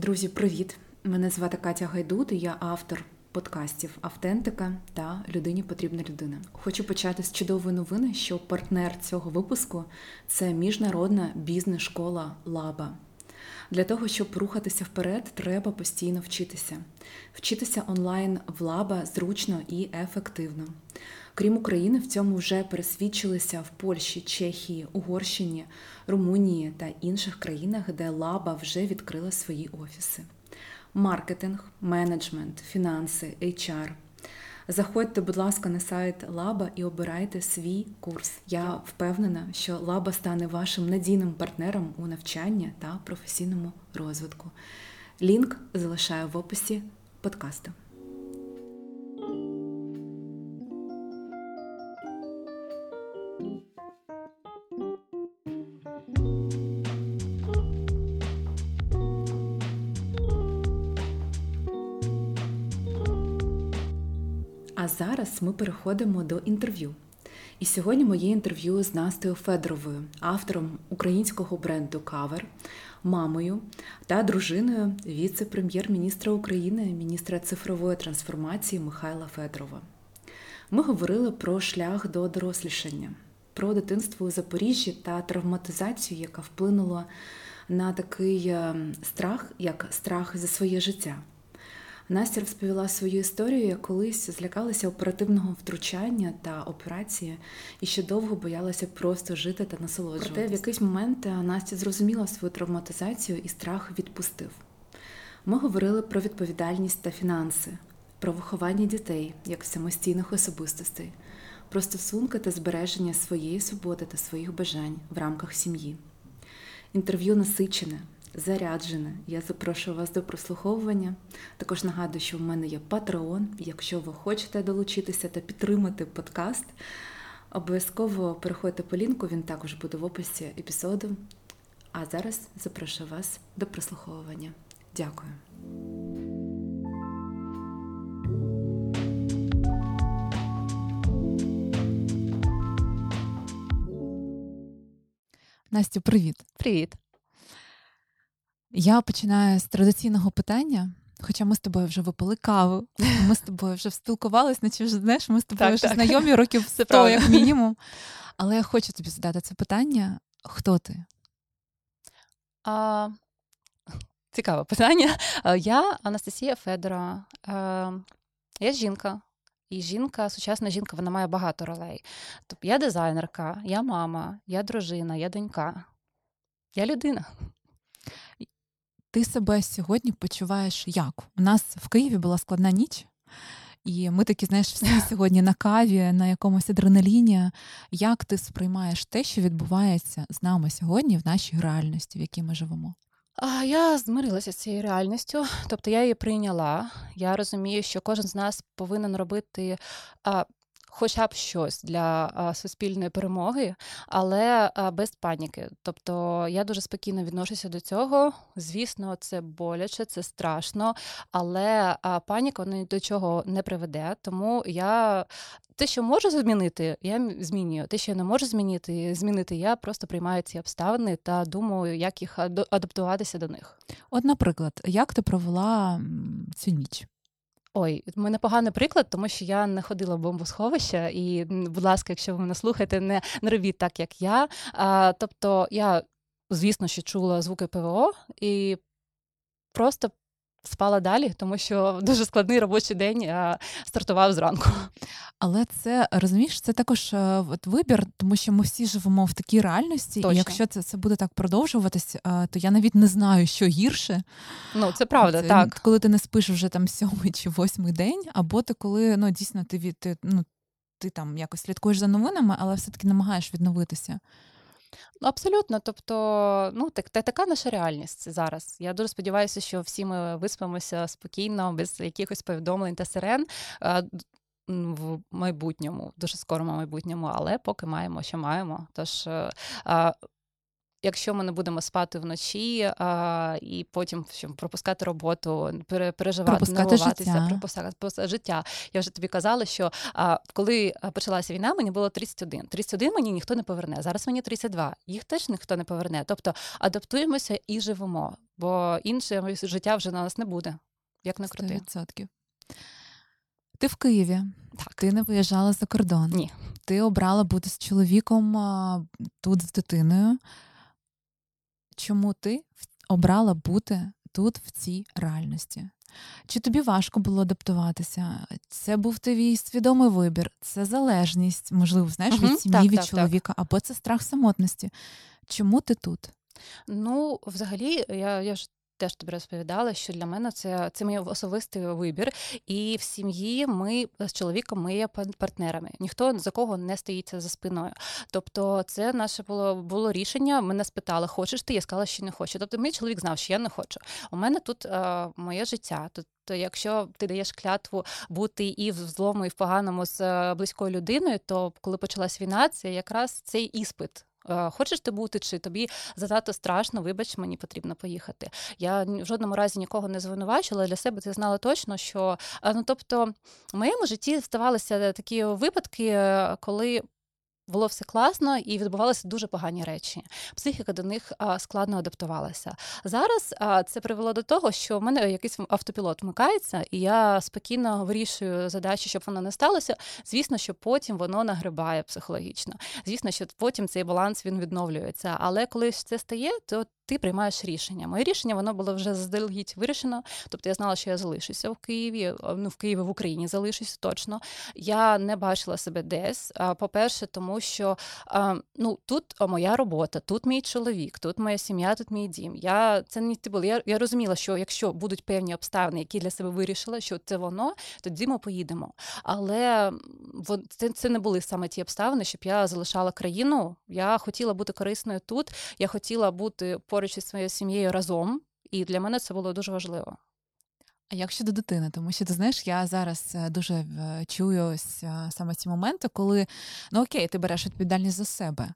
Друзі, привіт! Мене звати Катя Гайдут, і я автор подкастів Автентика та Людині потрібна людина. Хочу почати з чудової новини, що партнер цього випуску це міжнародна бізнес-школа Лаба. Для того, щоб рухатися вперед, треба постійно вчитися. Вчитися онлайн в лаба зручно і ефективно. Крім України, в цьому вже пересвідчилися в Польщі, Чехії, Угорщині, Румунії та інших країнах, де лаба вже відкрила свої офіси. Маркетинг, менеджмент, фінанси, HR. Заходьте, будь ласка, на сайт Лаба і обирайте свій курс. Я впевнена, що Лаба стане вашим надійним партнером у навчанні та професійному розвитку. Лінк залишаю в описі подкасту. Зараз ми переходимо до інтерв'ю. І сьогодні моє інтерв'ю з Настею Федоровою, автором українського бренду Кавер, мамою та дружиною віце-прем'єр-міністра України, міністра цифрової трансформації Михайла Федорова. Ми говорили про шлях до дорослішання, про дитинство у Запоріжжі та травматизацію, яка вплинула на такий е, страх, як страх за своє життя. Настя розповіла свою історію, як колись злякалася оперативного втручання та операції і ще довго боялася просто жити та насолоджуватися. Проте в якийсь момент е, Настя зрозуміла свою травматизацію і страх відпустив. Ми говорили про відповідальність та фінанси, про виховання дітей як самостійних особистостей, про стосунки та збереження своєї свободи та своїх бажань в рамках сім'ї. Інтерв'ю насичене заряджене. Я запрошую вас до прослуховування. Також нагадую, що в мене є Patreon. Якщо ви хочете долучитися та підтримати подкаст, обов'язково переходьте по лінку, він також буде в описі епізоду. А зараз запрошую вас до прослуховування. Дякую. Настю, привіт. Привіт. Я починаю з традиційного питання. Хоча ми з тобою вже випили каву, ми з тобою вже спілкувалися, наче вже знаєш, ми з тобою так, вже так. знайомі років 100, як мінімум. Але я хочу тобі задати це питання: хто ти? А, Цікаве питання. Я Анастасія Федора. Я жінка. І жінка, сучасна жінка, вона має багато ролей. Тобто я дизайнерка, я мама, я дружина, я донька, я людина. Ти себе сьогодні почуваєш як? У нас в Києві була складна ніч, і ми такі, знаєш, всі сьогодні на каві, на якомусь адреналіні. Як ти сприймаєш те, що відбувається з нами сьогодні в нашій реальності, в якій ми живемо? Я змирилася з цією реальністю, тобто я її прийняла. Я розумію, що кожен з нас повинен робити хоча б щось для суспільної перемоги, але без паніки. Тобто я дуже спокійно відношуся до цього. Звісно, це боляче, це страшно, але паніка ні до чого не приведе. Тому я те, що можу змінити, я змінюю. Те, що я не можу змінити, змінити, я просто приймаю ці обставини та думаю, як їх адаптуватися до них. От, наприклад, як ти провела цю ніч? Ой, в мене поганий приклад, тому що я не ходила в бомбосховище, і, будь ласка, якщо ви мене слухаєте, не, не робіть так, як я. А, Тобто я, звісно, що чула звуки ПВО і просто спала далі, тому що дуже складний робочий день стартував зранку. Але це розумієш, це також е, от вибір, тому що ми всі живемо в такій реальності, Точно. і якщо це це буде так продовжуватись, е, то я навіть не знаю, що гірше. Ну це правда, це, так коли ти не спиш вже там сьомий чи восьмий день, або ти коли ну дійсно ти від ти, ну, ти там якось слідкуєш за новинами, але все-таки намагаєш відновитися. Ну, абсолютно. Тобто, ну так, та, така наша реальність зараз. Я дуже сподіваюся, що всі ми виспимося спокійно, без якихось повідомлень та сирен. В майбутньому, дуже скорому майбутньому, але поки маємо, що маємо. Тож Якщо ми не будемо спати вночі а, і потім що, пропускати роботу, пере- переживати, Пропускати життя. пропускати життя. Я вже тобі казала, що а, коли почалася війна, мені було 31. 31 мені ніхто не поверне. Зараз мені 32. Їх теж ніхто не поверне. Тобто адаптуємося і живемо, бо інше життя вже на нас не буде. Як не крути. 100%. Ти в Києві. Так. Ти не виїжджала за кордон. Ні. Ти обрала бути з чоловіком а, тут з дитиною. Чому ти обрала бути тут в цій реальності? Чи тобі важко було адаптуватися? Це був твій свідомий вибір, це залежність, можливо, знаєш, від сім'ї, так, від так, так. чоловіка, або це страх самотності. Чому ти тут? Ну, взагалі, я, я ж теж тобі розповідала, що для мене це, це мій особистий вибір. І в сім'ї ми з чоловіком ми є пар- партнерами. Ніхто за кого не стоїть за спиною. Тобто, це наше було, було рішення. Мене спитали, хочеш ти? Я сказала, що не хочу. Тобто, мій чоловік знав, що я не хочу. У мене тут е, моє життя. Тут то якщо ти даєш клятву бути і в злому, і в поганому з е, близькою людиною, то коли почалась війна, це якраз цей іспит. Е, Хочеш ти бути, чи тобі занадто страшно, вибач, мені потрібно поїхати. Я в жодному разі нікого не звинувачила. Для себе це знала точно, що е, ну тобто в моєму житті ставалися такі випадки, е, коли. Було все класно і відбувалися дуже погані речі. Психіка до них складно адаптувалася. Зараз це привело до того, що в мене якийсь автопілот вмикається, і я спокійно вирішую задачі, щоб воно не сталося. Звісно, що потім воно нагрибає психологічно. Звісно, що потім цей баланс він відновлюється. Але коли це стає, то ти приймаєш рішення. Моє рішення воно було вже заздалегідь вирішено. Тобто я знала, що я залишуся в Києві. е, Ну в Києві в Україні залишуся точно. Я не бачила себе десь. По-перше, тому що ну тут моя робота, тут мій чоловік, тут моя сім'я, тут мій дім. Я це не ти було. Я, я розуміла, що якщо будуть певні обставини, які для себе вирішила, що це воно, тоді ми поїдемо. Але це, це не були саме ті обставини, щоб я залишала країну. Я хотіла бути корисною тут. Я хотіла бути поруч із своєю сім'єю разом, і для мене це було дуже важливо. А як щодо дитини? Тому що ти знаєш, я зараз е, дуже е, чую ось е, саме ці моменти, коли ну окей, ти береш відповідальність за себе.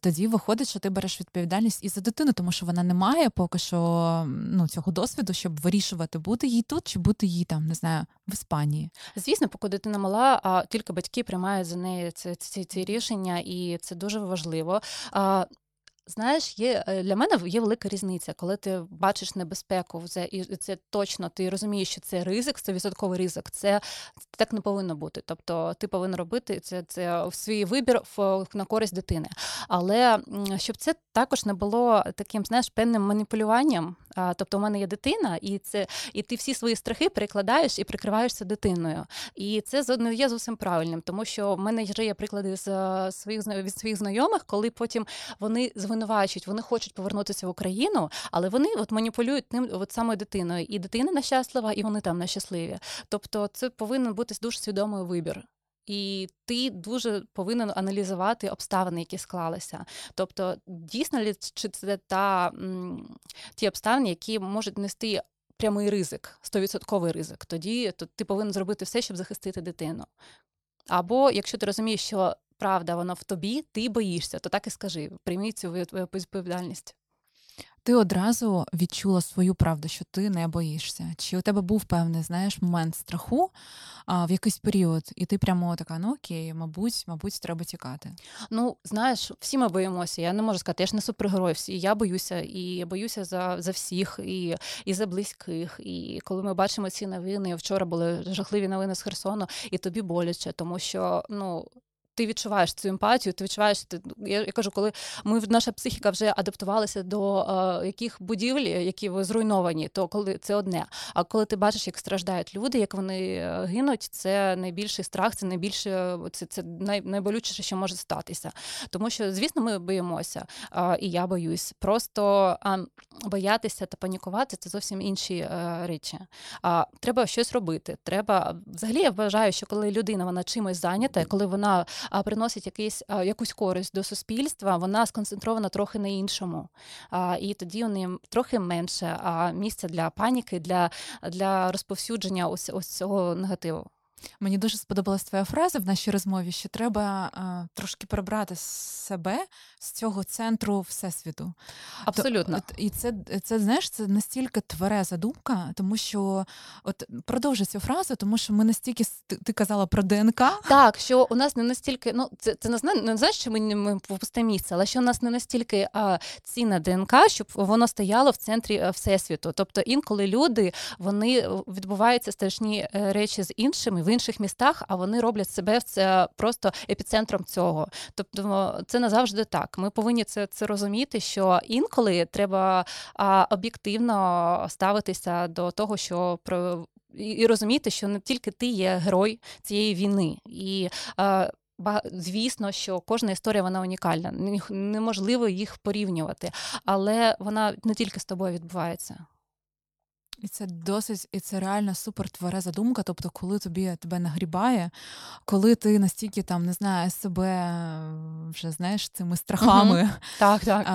Тоді виходить, що ти береш відповідальність і за дитину, тому що вона не має поки що ну, цього досвіду, щоб вирішувати, бути їй тут чи бути їй там, не знаю, в Іспанії. Звісно, поки дитина мала, а тільки батьки приймають за неї це, ці, ці рішення, і це дуже важливо. А, Знаєш, є е, для мене є велика різниця, коли ти бачиш небезпеку, це і це точно ти розумієш, що це ризик, 100% ризик. Це так не повинно бути. Тобто ти повинен робити це, це в свій вибір в на користь дитини. Але щоб це також не було таким, знаєш, певним маніпулюванням. Тобто, у мене є дитина, і це і ти всі свої страхи перекладаєш і прикриваєшся дитиною. І це не є зовсім правильним, тому що в мене вже є приклади з е, своїх від своїх знайомих, коли потім вони звинувачують, вони хочуть повернутися в Україну, але вони от маніпулюють ним от саме дитиною. І дитина нещаслива, і вони там нещасливі. Тобто, це повинен бути дуже свідомий вибір. І ти дуже повинен аналізувати обставини, які склалися. Тобто, дійсно ли чи це та ті обставини, які можуть нести прямий ризик, 100% ризик. Тоді то ти повинен зробити все, щоб захистити дитину. Або якщо ти розумієш, що правда вона в тобі, ти боїшся, то так і скажи, прийми цю відповідальність. Ти одразу відчула свою правду, що ти не боїшся. Чи у тебе був певний знаєш момент страху а, в якийсь період, і ти прямо така, ну окей, мабуть, мабуть, треба тікати. Ну, знаєш, всі ми боїмося. Я не можу сказати, я ж не супергерой. Всі я боюся, і я боюся за, за всіх, і, і за близьких. І коли ми бачимо ці новини, вчора були жахливі новини з Херсону, і тобі боляче, тому що ну. Ти відчуваєш цю емпатію, ти відчуваєш ти, я, я кажу, коли ми наша психіка вже адаптувалася до е, яких будівель, які зруйновані, то коли це одне. А коли ти бачиш, як страждають люди, як вони е, гинуть, це найбільший страх, це найбільше це, це най, найболючіше, що може статися. Тому що, звісно, ми боїмося, а, і я боюсь. Просто а, боятися та панікувати це зовсім інші е, речі. А, треба щось робити. Треба взагалі я вважаю, що коли людина вона чимось зайнята, коли вона приносить якийсь, а, якусь користь до суспільства, вона сконцентрована трохи на іншому. А, і тоді у неї трохи менше а, місця для паніки, для, для розповсюдження ось, ось цього негативу. Мені дуже сподобалась твоя фраза в нашій розмові, що треба а, трошки прибрати себе з цього центру всесвіту. Абсолютно. То, і це, це знаєш, це настільки твереза думка, тому що от продовжу цю фразу, тому що ми настільки ти, ти казала про ДНК. Так, що у нас не настільки, ну це це не не знаєш, що ми не ми в пусте місце, але що у нас не настільки а, цінна ДНК, щоб воно стояло в центрі всесвіту. Тобто інколи люди вони відбуваються страшні е, речі з іншими в інших містах, а вони роблять себе це просто епіцентром цього. Тобто, це не завжди так. Ми повинні це це розуміти, що інколи треба а, об'єктивно ставитися до того, що про і розуміти, що не тільки ти є герой цієї війни, і е, звісно, що кожна історія вона унікальна. Неможливо їх порівнювати, але вона не тільки з тобою відбувається. І це досить, і це реально супер твереза думка. Тобто, коли тобі тебе нагрібає, коли ти настільки там не знаю, себе вже знаєш цими страхами угу. так, так.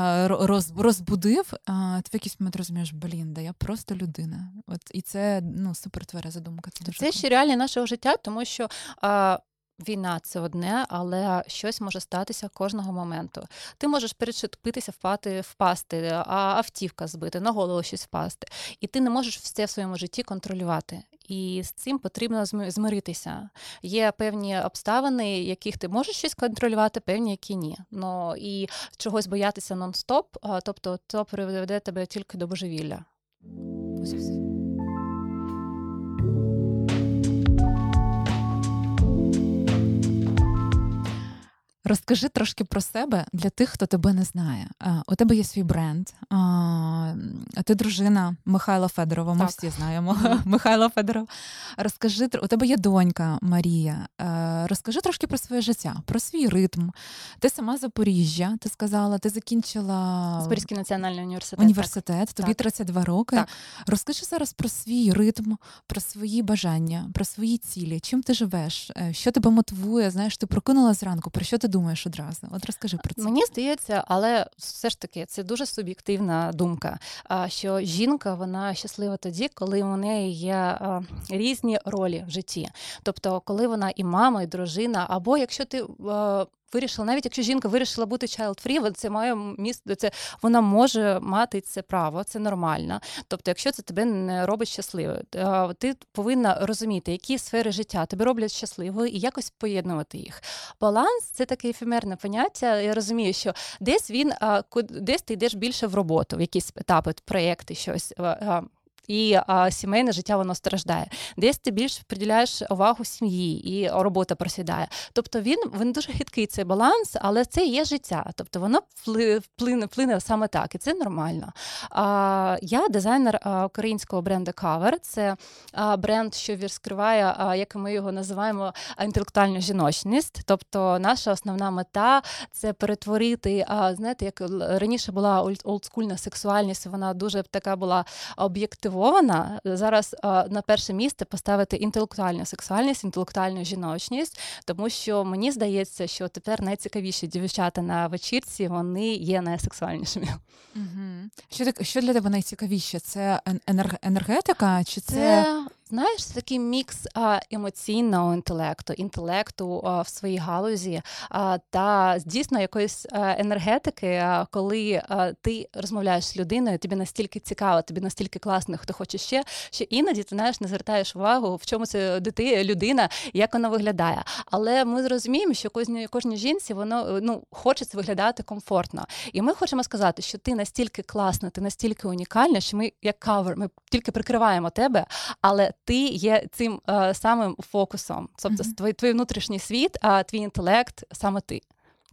Роз, розбудив, а ти в якийсь момент розумієш, блін, да я просто людина. От і це ну супер твереза думка. Це це ще реалії нашого життя, тому що. А... Війна це одне, але щось може статися кожного моменту. Ти можеш перечепитися, впати, впасти, а автівка збити, на голову щось впасти. І ти не можеш все в своєму житті контролювати. І з цим потрібно змиритися. Є певні обставини, яких ти можеш щось контролювати, певні, які ні. Ну і чогось боятися нон-стоп, тобто то приведе тебе тільки до божевілля. Ось все. Розкажи трошки про себе для тих, хто тебе не знає. У тебе є свій бренд, а ти дружина Михайла Федорова. Ми так. всі знаємо. Михайла Федорова. Розкажи, у тебе є донька Марія. Розкажи трошки про своє життя, про свій ритм. Ти сама Запоріжжя, ти сказала, ти закінчила Запорізький національний університет. Університет, так. тобі так. 32 роки. Так. Розкажи зараз про свій ритм, про свої бажання, про свої цілі. Чим ти живеш? Е, що тебе мотивує? Знаєш, ти прокинула зранку, про що ти думаєш одразу? От розкажи про це. Мені здається, але все ж таки це дуже суб'єктивна думка. Що жінка вона щаслива тоді, коли у неї є різні ролі в житті. Тобто, коли вона і мама, і дружина, або якщо ти вирішила, навіть якщо жінка вирішила бути child-free, це має місце, це вона може мати це право, це нормально. Тобто, якщо це тебе не робить щасливою, ти повинна розуміти, які сфери життя тебе роблять щасливою і якось поєднувати їх. Баланс це таке ефемерне поняття. Я розумію, що десь він десь ти йдеш більше в роботу, в якісь етапи, проєкти, щось і а, сімейне життя воно страждає. Десь ти більш приділяєш увагу сім'ї, і робота просідає. Тобто він він дуже хиткий цей баланс, але це є життя. Тобто воно вплине вплине саме так, і це нормально. А, Я дизайнер а, українського бренду Cover. Це а, бренд, що розкриває, а, як ми його називаємо, інтелектуальну жіночність. Тобто, наша основна мета це перетворити. А, Знаєте, як раніше була олдскульна сексуальність, вона дуже така була об'єктивна мотивована зараз а, на перше місце поставити інтелектуальну сексуальність, інтелектуальну жіночність, тому що мені здається, що тепер найцікавіші дівчата на вечірці вони є найсексуальнішими. Угу. Що що для тебе найцікавіше? Це енергетика? Чи це, це Знаєш, це такий мікс емоційного інтелекту, інтелекту в своїй галузі та дійсно якоїсь енергетики, коли ти розмовляєш з людиною, тобі настільки цікаво, тобі настільки класно, хто хоче ще, що іноді ти знаєш, не звертаєш увагу, в чому це дитина, людина, як вона виглядає. Але ми зрозуміємо, що кожній кожній жінці воно ну хочеться виглядати комфортно. І ми хочемо сказати, що ти настільки класна, ти настільки унікальна, що ми як кавер, ми тільки прикриваємо тебе, але ти є цим е, самим фокусом. Тобто твій, твій внутрішній світ, а твій інтелект саме ти.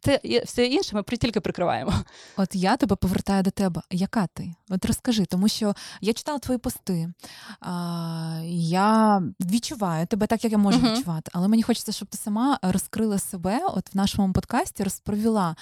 Це все інше ми тільки прикриваємо. От я тебе повертаю до тебе. Яка ти? От розкажи, тому що я читала твої пости, а, я відчуваю тебе так, як я можу uh-huh. відчувати, але мені хочеться, щоб ти сама розкрила себе. От в нашому подкасті розповіла.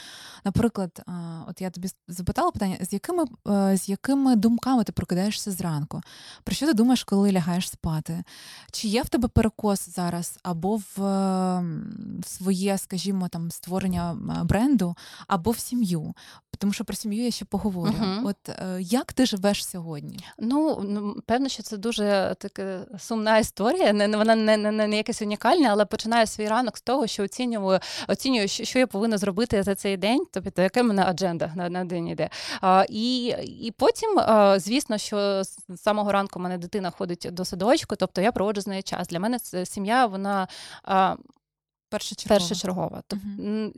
Наприклад, а, от я тобі запитала питання, з якими а, з якими думками ти прокидаєшся зранку? Про що ти думаєш, коли лягаєш спати? Чи є в тебе перекос зараз або в, в своє, скажімо, там створення бренду або в сім'ю. Тому що про сім'ю я ще поговорю. Мгм. От е, як ти живеш сьогодні? Ну, ну, певно, що це дуже така сумна історія. Не, вона не, не, не, не якась унікальна, але починаю свій ранок з того, що оцінюю, оцінюю, що, що я повинна зробити за цей день, тобто яка в мене адженда на, на день йде. А, і, і потім, а, звісно, що з самого ранку в мене дитина ходить до садочку, тобто я проводжу з нею час. Для мене це сім'я, вона а, першочергова. Мгм. н-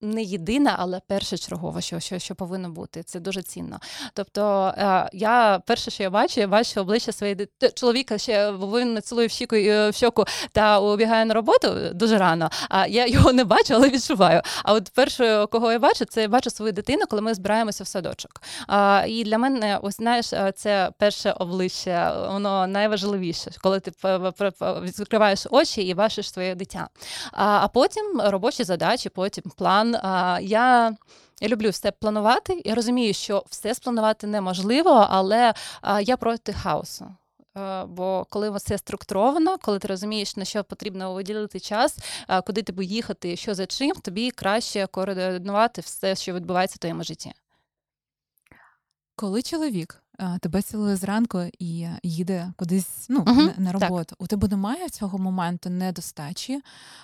не єдина, але першочергова, що, що, що повинно бути. Це дуже цінно. Тобто, е, я перше, що я бачу, я бачу обличчя своєї чоловіка, ще він цілує в щіку, е, в щоку та убігає на роботу дуже рано. А я його не бачу, але відчуваю. А от перше, кого я бачу, це я бачу свою дитину, коли ми збираємося в садочок. А, і для мене, ось знаєш, е, це перше обличчя, воно найважливіше, коли ти відкриваєш очі і бачиш своє дитя. А, а потім робочі задачі, потім план. А, я. Я люблю все планувати. Я розумію, що все спланувати неможливо, але а, я проти хаосу. Бо коли все структуровано, коли ти розумієш, на що потрібно виділити час, куди тобі їхати, що за чим, тобі краще координувати все, що відбувається в твоєму житті. Коли чоловік тебе цілує зранку і е, їде кудись ну, Мгм, на, на так. роботу, у тебе немає цього моменту недостачі,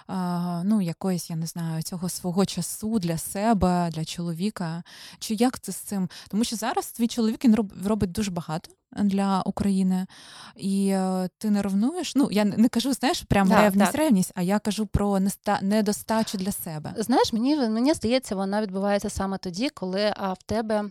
а, ну, якоїсь, я не знаю, цього свого часу для себе, для чоловіка. Чи як це з цим? Тому що зараз твій чоловік він робить дуже багато для України, і е, ти не ревнуєш. Ну, я не кажу, знаєш, прям Так, ревність, так. ревність, а я кажу про недостачу для себе. Знаєш, мені мені здається, вона відбувається саме тоді, коли в тебе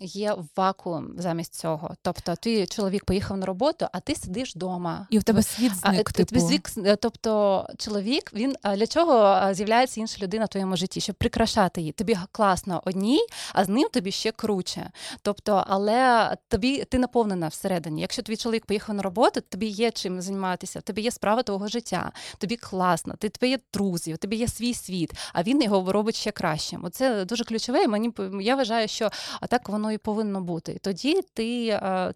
є вакуум замість цього. Тобто, твій чоловік поїхав на роботу, а ти сидиш вдома. І в тебе світ А, зник, е, типу. тобі звик- е, тобто чоловік, він для чого з'являється інша людина в твоєму житті? Щоб прикрашати її. Тобі класно одній, а з ним тобі ще круче. Тобто, але тобі ти наповнена всередині. Якщо твій чоловік поїхав на роботу, тобі є чим займатися, тобі є справа твого життя, тобі класно, ти тебе є друзі, тобі є свій світ, а він його робить ще кращим. Оце дуже ключове. і Мені я вважаю, що так воно і повинно бути. Тоді ти. е,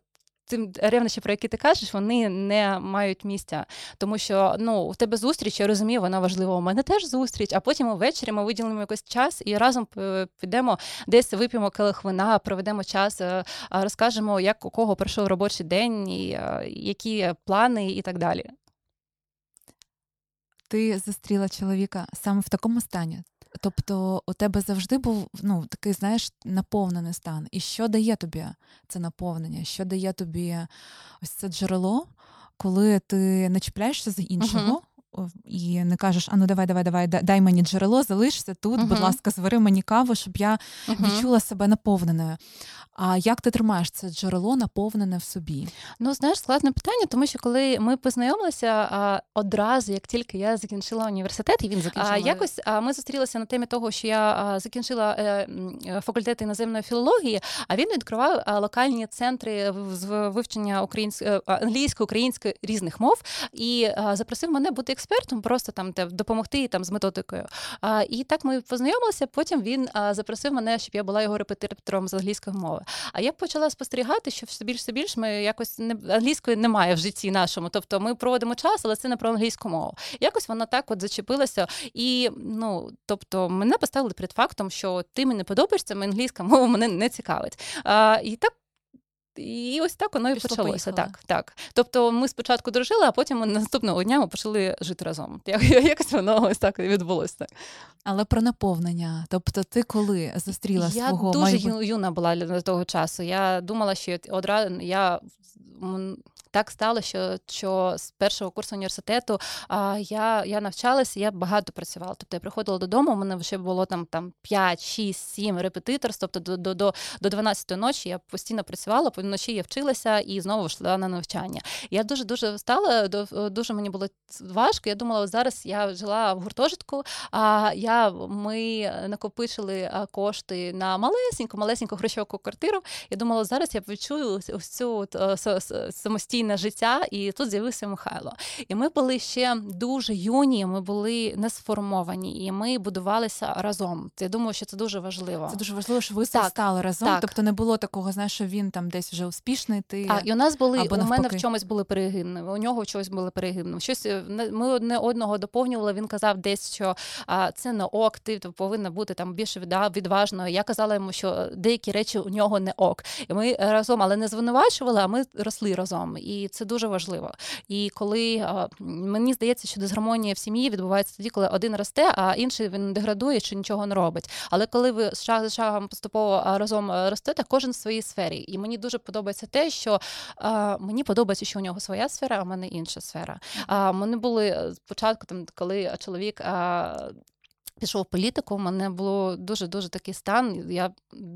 Цим ревнощі, про які ти кажеш, вони не мають місця, тому що ну у тебе зустріч, я розумію, вона важлива. У мене теж зустріч. А потім увечері ми виділимо якийсь час і разом е, підемо десь вип'ємо келих вина, проведемо час, е, розкажемо, як у кого пройшов робочий день, і е, які плани, і так далі. ти зустріла чоловіка саме в такому стані. Тобто у тебе завжди був ну, такий, знаєш, наповнений стан. І що дає тобі це наповнення? Що дає тобі ось це джерело, коли ти не чіпляєшся за іншого? о, І не кажеш, а ну давай, давай, давай, дай мені джерело, залишся тут, будь ласка, звари мені каву, щоб я відчула себе наповненою. А як ти тримаєш це джерело наповнене в собі? Ну, знаєш, складне питання, тому що коли ми познайомилися а, одразу, як тільки я закінчила університет, і він закінчив. А, якось а, ми зустрілися на темі того, що я а, закінчила е, м, е, факультет іноземної філології, а він відкривав а, локальні центри з вивчення української англійської, української різних мов і а, запросив мене бути експертом, просто там те, допомогти там з методикою. А, і так ми познайомилися. Потім він а, запросив мене, щоб я була його репетитором з англійської мови. А я почала спостерігати, що все більше все більше ми якось не англійської немає в житті нашому. Тобто ми проводимо час, але це не про англійську мову. Якось вона так от зачепилася. І ну тобто мене поставили перед фактом, що ти мені не подобаєшся, англійська мова мене не цікавить. А, і так. І ось так воно і Пішло, почалося. Поїхали. Так, так. Тобто ми спочатку дружили, а потім наступного дня ми почали жити разом. Як- Якось воно ось так і відбулося. Але про наповнення. Тобто, ти коли зустріла Я свого дуже майбут- юна була до того часу. Я думала, що одразу я так стало, що, що з першого курсу університету а, я, я навчалася, я багато працювала. Тобто я приходила додому, у мене вже було там, там 5, 6, 7 репетиторств, тобто до, до, до, до 12 ночі я постійно працювала, вночі я вчилася і знову йшла на навчання. Я дуже дуже встала, до- дуже мені було важко. Я думала, зараз я жила в гуртожитку, а я ми накопичили кошти на малесеньку, малесеньку грошову квартиру. Я думала, зараз я відчую ось- цю самостійну сімейне життя, і тут з'явився Михайло. І ми були ще дуже юні, ми були не сформовані, і ми будувалися разом. Я думаю, що це дуже важливо. Це дуже важливо, що ви Так, стали разом. так. Тобто не було такого, знаєш, що він там десь вже успішний. Ти Так, і у нас були Або у мене в чомусь були перегини, у нього в чомусь були перегини. Щось е, ми одне одного доповнювали. Він казав десь, що а, це не ок, ти повинна бути там більше відда- відважною. Я казала йому, що деякі речі у нього не ок. І ми разом, але не звинувачували, а ми росли разом. І це дуже важливо. І коли мені здається, що дисгармонія в сім'ї відбувається тоді, коли один росте, а інший він деградує чи нічого не робить. Але коли ви шаг за шагом поступово разом ростете, кожен в своїй сфері. І мені дуже подобається те, що мені подобається, що у нього своя сфера, а в мене інша сфера. А, мене були е, спочатку, там, коли чоловік. Пішов політику, у мене було дуже дуже такий стан. Я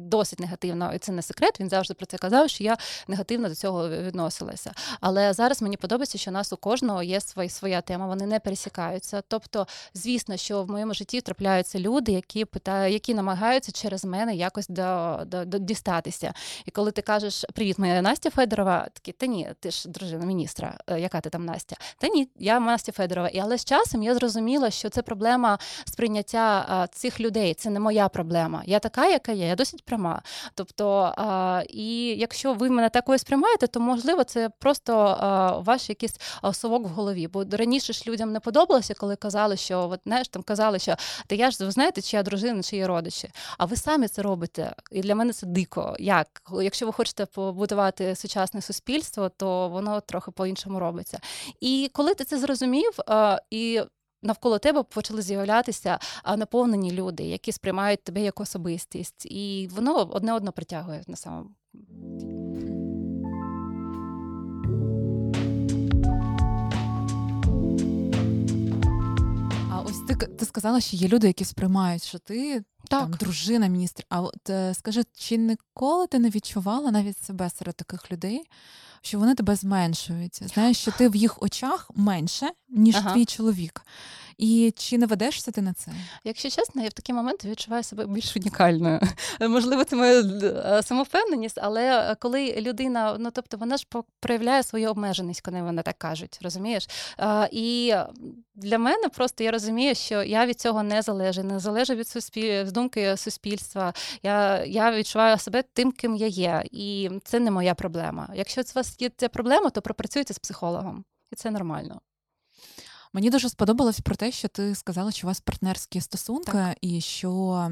досить негативно, і це не секрет. Він завжди про це казав, що я негативно до цього відносилася. Але зараз мені подобається, що у нас у кожного є своя, своя тема, вони не пересікаються. Тобто, звісно, що в моєму житті трапляються люди, які питають, які намагаються через мене якось до, до, до дістатися. І коли ти кажеш Привіт, моя Настя Федорова, такі та ні, ти ж дружина міністра. Е, Яка ти там Настя? Та ні, я Настя Федорова. І але з часом я зрозуміла, що це проблема сприйняття а, цих людей. Це не моя проблема. Я така, яка є, я досить пряма. Тобто, а, і якщо ви мене такою сприймаєте, то можливо це просто а, ваш якийсь совок в голові. Бо раніше ж людям не подобалося, коли казали, що от знаєш, там казали, що та я ж ви знаєте, чия дружина, чиї родичі. А ви самі це робите. І для мене це дико. Як? Якщо ви хочете побудувати сучасне суспільство, то воно трохи по-іншому робиться. І коли ти це зрозумів, а, і навколо тебе почали з'являтися наповнені люди, які сприймають тебе як особистість, і воно одне одно притягує на самому. А ось ти, ти сказала, що є люди, які сприймають, що ти Так. там дружина міністр. А от е, скажи, чи ніколи ти не відчувала навіть себе серед таких людей, що вони тебе зменшують? Знаєш, що ти в їх очах менше, ніж Ага. твій чоловік. І чи не ведешся ти на це? Якщо чесно, я в такі моменти відчуваю себе більш унікальною. Можливо, це моя е, самовпевненість, але коли людина, ну тобто вона ж проявляє свою обмеженість, коли вона так кажуть, розумієш? Е, І для мене просто я розумію, що я від цього не залежу, не залежу від суспіль... думки суспільства. Я, я відчуваю себе тим, ким я є, і це не моя проблема. Якщо у вас є ця проблема, то пропрацюйте з психологом, і це нормально. Мені дуже сподобалось про те, що ти сказала, що у вас партнерські стосунки, Так. і що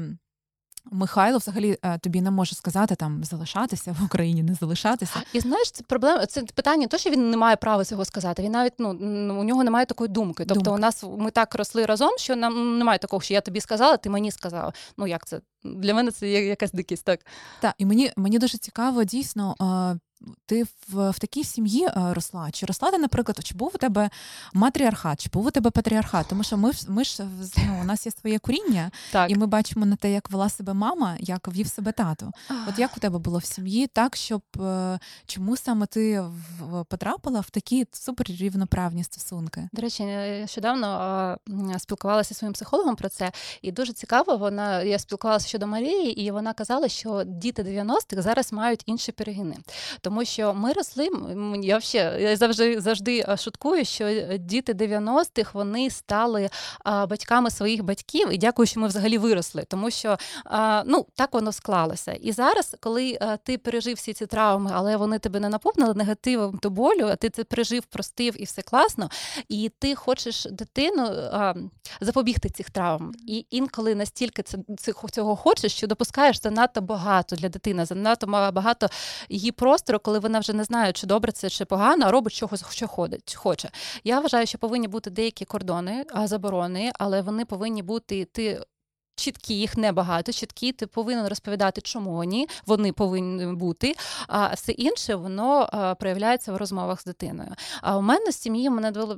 Михайло взагалі е, тобі не може сказати там залишатися в Україні, не залишатися. І знаєш, це проблема, це питання, то що він не має права цього сказати. Він навіть ну у нього немає такої думки. Тобто, Думки. у нас ми так росли разом, що нам немає такого, що я тобі сказала, ти мені сказала. Ну як це для мене це якась дикість, так Так, і мені, мені дуже цікаво, дійсно. Ти в, в такій сім'ї е, росла? Чи росла ти, наприклад, чи був у тебе матріархат, чи був у тебе патріархат? Тому що ми, ми ж ну, у нас є своє коріння, так. і ми бачимо на те, як вела себе мама, як вів себе тато. От як у тебе було в сім'ї, так щоб е, чому саме ти в, потрапила в такі суперрівноправні стосунки? До речі, я нещодавно спілкувалася зі своїм психологом про це, і дуже цікаво. Вона я спілкувалася щодо Марії, і вона казала, що діти 90-х зараз мають інші перегини. Тому що ми росли. Я я завжди завжди шуткую, що е, діти 90-х вони стали а, батьками своїх батьків, і дякую, що ми взагалі виросли, тому що ну так воно склалося. І зараз, коли ти пережив всі ці травми, але вони тебе не наповнили негативом до болю, а ти це пережив, простив і все класно. І ти хочеш дитину запобігти цих травм. І інколи настільки це цього хочеш, що допускаєш занадто багато для дитини, занадто багато її простору, коли вона вже не знає, чи добре це чи погано, а робить чогось, що ходить, хоче. Я вважаю, що повинні бути деякі кордони, заборони, але вони повинні бути ти. Чіткі, їх небагато, чіткі, ти повинен розповідати, чому вони, вони повинні бути. А все інше воно проявляється в розмовах з дитиною. А у мене з сім'ї мене було.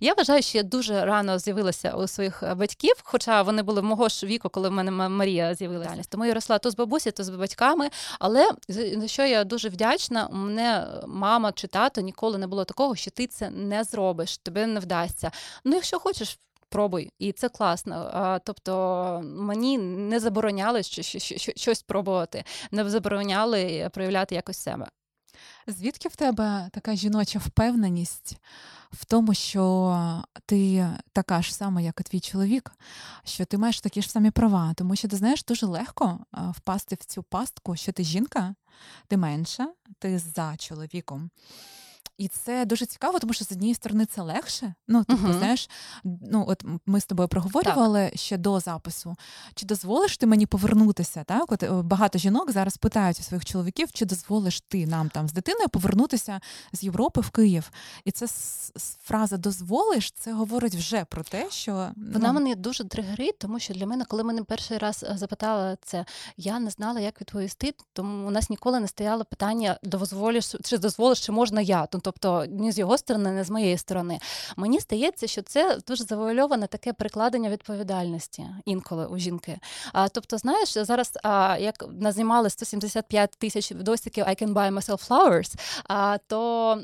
Я вважаю, що я дуже рано з'явилася у своїх е, батьків, хоча вони були мого ж віку, коли в мене Марія з'явилася. Тому я росла то з бабусі, то з батьками. Але за що я дуже вдячна, у мене мама чи тато ніколи не було такого, що ти це не зробиш, тобі не вдасться. Ну, якщо хочеш. Пробуй, і це класно. А, тобто мені не забороняли що, що, що, щось пробувати, не забороняли проявляти якось себе. Звідки в тебе така жіноча впевненість в тому, що ти така ж сама, як і твій чоловік, що ти маєш такі ж самі права? Тому що ти знаєш, дуже легко впасти в цю пастку, що ти жінка, ти менша, ти за чоловіком. І це дуже цікаво, тому що з однієї сторони це легше. Ну, типу, Мгм. знаєш, ну от ми з тобою проговорювали ще до запису. Чи дозволиш ти мені повернутися? Так, от е, багато жінок зараз питають у своїх чоловіків, чи дозволиш ти нам там з дитиною повернутися з Європи в Київ? І це фраза дозволиш, це говорить вже про те, що Вона ну, мене дуже тригерить, тому що для мене, коли мене перший раз е, запитала це, я не знала, як відповісти, тому у нас ніколи не стояло питання, дозволиш чи дозволиш, чи можна я. Тобто ні з його сторони, ні з моєї сторони. Мені здається, що це дуже завуальоване таке прикладення відповідальності інколи у жінки. А, тобто, знаєш, зараз а, як назнімали 175 тисяч відосиків I can buy myself flowers, а, то.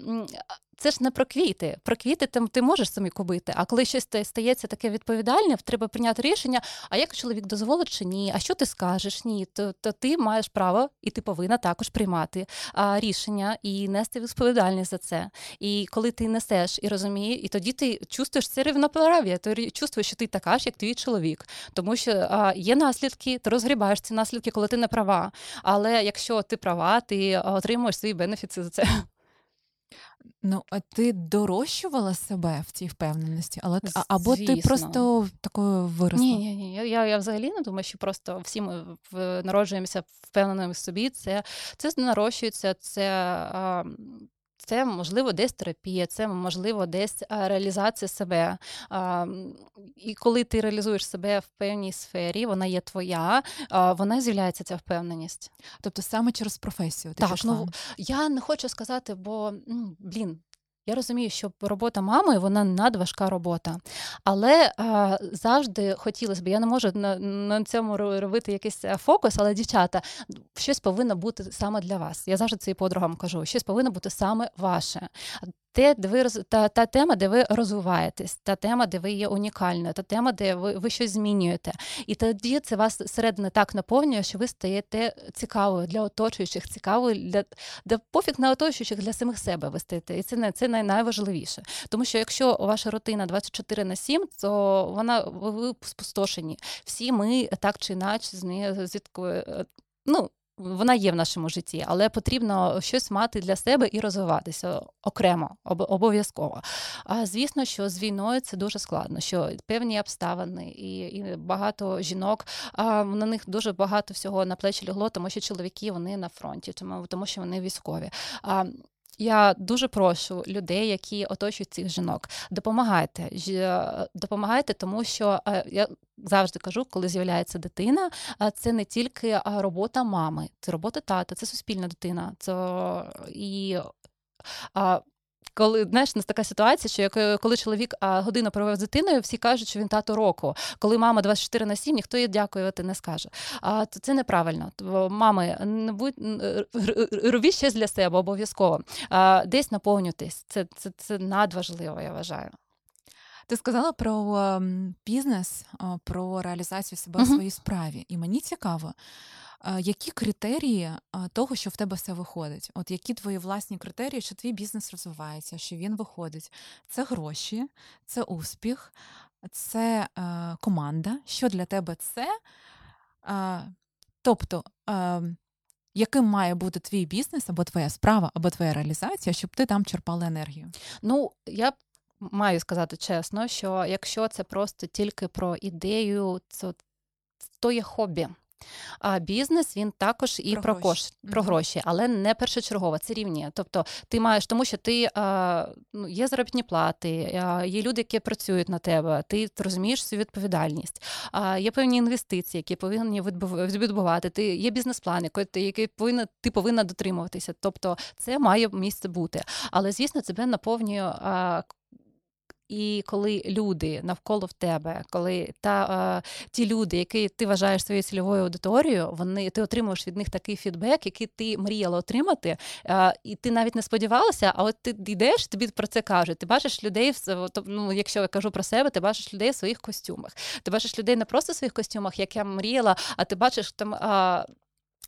Це ж не про квіти. Про квіти ти, ти можеш самі купити. А коли щось ста- стається таке відповідальне, треба прийняти рішення. А як чоловік дозволить чи ні? А що ти скажеш? Ні, то, то ти маєш право і ти повинна також приймати а, рішення і нести відповідальність за це. І коли ти несеш і розумієш, і тоді ти чувствуєш це рівноправ'я, ти чувствуєш, що ти така ж, як твій чоловік. Тому що а, є наслідки, ти розгрібаєш ці наслідки, коли ти не права. Але якщо ти права, ти отримуєш свої бенефіти за це. Ну а ти дорощувала себе в цій впевненості, але Звісно. або ти просто такою виросла? Ні, ні, ні. Я, я, взагалі не думаю, що просто всі ми народжуємося впевненими в собі. Це, це нарощується, це. А, це можливо десь терапія, це можливо десь реалізація себе. І коли ти реалізуєш себе в певній сфері, вона є твоя, вона з'являється ця впевненість. Тобто саме через професію ти Так, пішла? ну, Я не хочу сказати, бо блін. Я розумію, що робота мами вона надважка робота, але а, завжди хотілося б. Я не можу на, на цьому робити якийсь фокус, але дівчата, щось повинно бути саме для вас. Я завжди це подругам кажу, щось повинно бути саме ваше. Те, де ви та, та тема, де ви розвиваєтесь, та тема, де ви є унікальною, та тема, де ви, ви щось змінюєте. І тоді це вас зсередини так наповнює, що ви стаєте цікавою для оточуючих, цікавою для, для пофіг на оточуючих для самих себе ви стаєте. І це не це найважливіше. Тому що якщо ваша рутина 24 на 7, то вона ви, спустошені. Всі ми так чи інакше з нею зіткою. Ну, вона є в нашому житті, але потрібно щось мати для себе і розвиватися окремо, об- обов'язково. А звісно, що з війною це дуже складно, що певні обставини і, і багато жінок, а, на них дуже багато всього на плечі лягло, тому що чоловіки вони на фронті, тому, тому що вони військові. А, я дуже прошу людей, які оточують цих жінок, допомагайте. Допомагайте, тому що е, я завжди кажу, коли з'являється дитина, це не тільки робота мами, це робота тата, це суспільна дитина. Це і коли знаєш, у нас така ситуація, що е, коли чоловік а, годину провів з дитиною, всі кажуть, що він тато року. Коли мама 24 на 7, ніхто їй дякувати не скаже. А то це неправильно. То, мами, не будь робіть щось для себе обов'язково. А, десь наповнюйтесь. Це, це, це надважливо, я вважаю. Ти сказала про бізнес, про реалізацію себе у Мгм. своїй справі. І мені цікаво, які критерії того, що в тебе все виходить? От які твої власні критерії, що твій бізнес розвивається, що він виходить? Це гроші, це успіх, це команда. Що для тебе це? Тобто, яким має бути твій бізнес або твоя справа, або твоя реалізація, щоб ти там черпала енергію? Ну, я маю сказати чесно, що якщо це просто тільки про ідею, то, то є хобі. А бізнес він також і Про про, гроші. кош, про гроші, але не першочергово, це рівні. Тобто ти маєш, тому що ти а, ну, є заробітні плати, а, є люди, які працюють на тебе, ти розумієш свою відповідальність. А, є певні інвестиції, які повинні відбув- відбувати. Ти є бізнес-план, який ти який повинна ти повинна дотримуватися. Тобто це має місце бути. Але звісно, тебе наповнює. А, і коли люди навколо в тебе, коли та е, ті люди, які ти вважаєш своєю цільовою аудиторією, вони ти отримуєш від них такий фідбек, який ти мріяла отримати, е, і ти навіть не сподівалася, а от ти йдеш, тобі про це кажуть. Ти бачиш людей в ну, якщо я кажу про себе, ти бачиш людей в своїх костюмах. Ти бачиш людей не просто в своїх костюмах, як я мріяла, а ти бачиш там. А,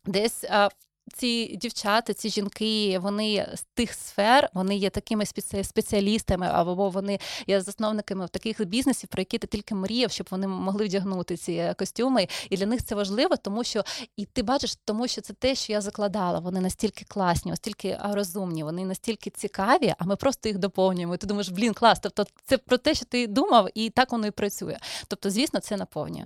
Десь а, ці дівчата, ці жінки, вони з тих сфер, вони є такими спеціалістами, або вони є засновниками таких бізнесів, про які ти тільки мріяв, щоб вони могли вдягнути ці костюми. І для них це важливо, тому що і ти бачиш, тому що це те, що я закладала. Вони настільки класні, настільки розумні, вони настільки цікаві, а ми просто їх доповнюємо. І ти думаєш, блін, клас. Тобто це про те, що ти думав, і так воно і працює. Тобто, звісно, це наповнює.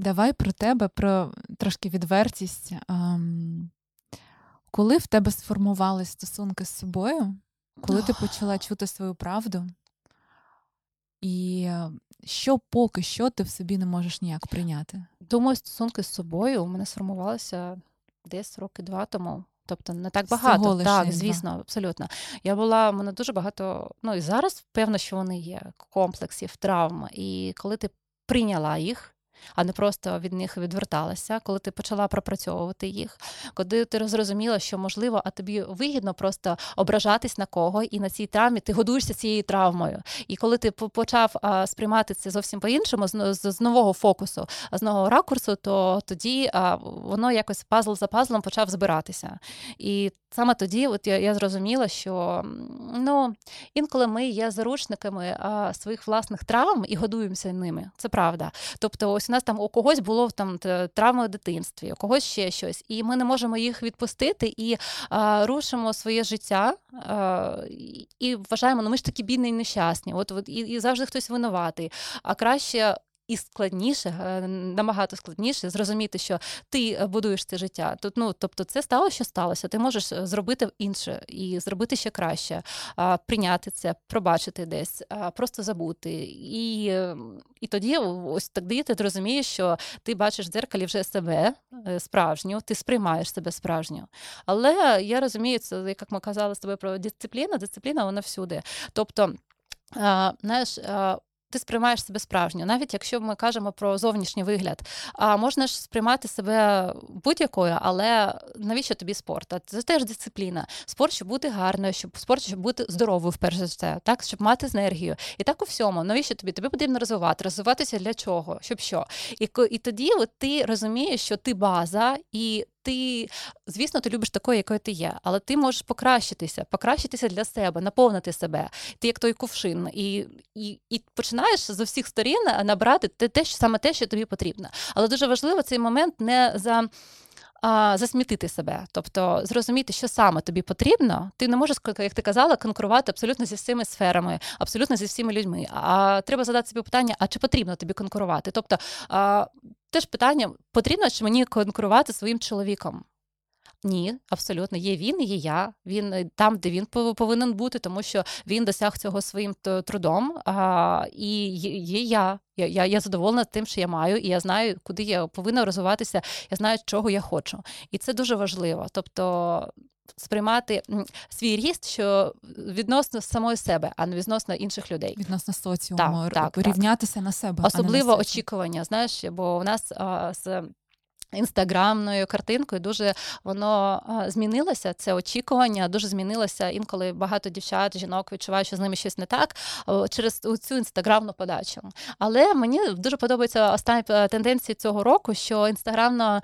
Давай про тебе, про трошки відвертість. Ем, коли в тебе сформувались стосунки з собою, коли ти почала чути свою правду, і що поки що ти в собі не можеш ніяк прийняти? Думаю, стосунки з собою у мене сформувалися десь роки два тому. Тобто не так багато. лише Так, два. звісно, абсолютно. Я була, в мене дуже багато, ну і зараз певно, що вони є, комплексів, травм. І коли ти прийняла їх, а не просто від них відверталася, коли ти почала пропрацьовувати їх, коли ти зрозуміла, що можливо, а тобі вигідно просто ображатись на кого, і на цій травмі ти годуєшся цією травмою. І коли ти почав а, сприймати це зовсім по-іншому, з, з, нового фокусу, з нового ракурсу, то тоді воно якось пазл за пазлом почав збиратися. І саме тоді, от я, я зрозуміла, що ну інколи ми є заручниками своїх власних травм і годуємося ними. Це правда. Тобто, ось у нас там у когось було там т- травми в дитинстві, у когось ще щось, і ми не можемо їх відпустити і а, рушимо своє життя а, і- і вважаємо, ну ми ж такі бідні і нещасні. От, от і, і завжди хтось винуватий. А краще. І складніше, е, набагато складніше зрозуміти, що ти е, будуєш це життя. Тут, ну, тобто, це стало, що сталося. Ти можеш е, зробити інше і зробити ще краще, прийняти це, пробачити десь, просто забути. І, е, і тоді, ось тоді ти розумієш, що ти бачиш в дзеркалі вже себе справжню, ти сприймаєш себе справжню. Але я розумію, це як ми казали з тобою про дисципліну, дисципліна вона всюди. Тобто, знаєш. Ти сприймаєш себе справжньо, навіть якщо ми кажемо про зовнішній вигляд. А можна ж сприймати себе будь-якою, але навіщо тобі спорт? Це теж дисципліна. Спорт, щоб бути гарною, щоб спорт, щоб бути здоровою, вперше все, так щоб мати енергію. І так у всьому. Навіщо тобі? Тобі потрібно розвивати. Розвиватися для чого? Щоб що? І, і тоді от ти розумієш, що ти база, і ти, звісно, ти любиш такою, якою ти є, але ти можеш покращитися, покращитися для себе, наповнити себе. Ти як той кувшин, і, і, і починаєш з усіх сторін набрати те, те, що саме те, що тобі потрібно. Але дуже важливо цей момент не за. Засмітити себе, тобто зрозуміти, що саме тобі потрібно. Ти не можеш, як ти казала, конкурувати абсолютно зі всіми сферами, абсолютно зі всіми людьми. А треба задати собі питання: а чи потрібно тобі конкурувати? Тобто, а, теж питання: потрібно чи мені конкурувати своїм чоловіком? Ні, абсолютно. Є він, є я. Він е, там, де він пов- повинен бути, тому що він досяг цього своїм трудом. А, і є, я. Я, я. я задоволена тим, що я маю, і я знаю, куди я повинна розвиватися. Я знаю, чого я хочу. І це дуже важливо. Тобто. Сприймати свій ріст, що відносно самої себе, а не відносно інших людей. Відносно соціуму, Так, так, так. на себе. а не на Особливо очікування, знаєш, бо у нас а, з інстаграмною картинкою дуже воно змінилося. Це очікування дуже змінилося. Інколи багато дівчат, жінок відчувають, що з ними щось не так через цю інстаграмну подачу. Але мені дуже подобається остання е, тенденції цього року, що інстаграмна.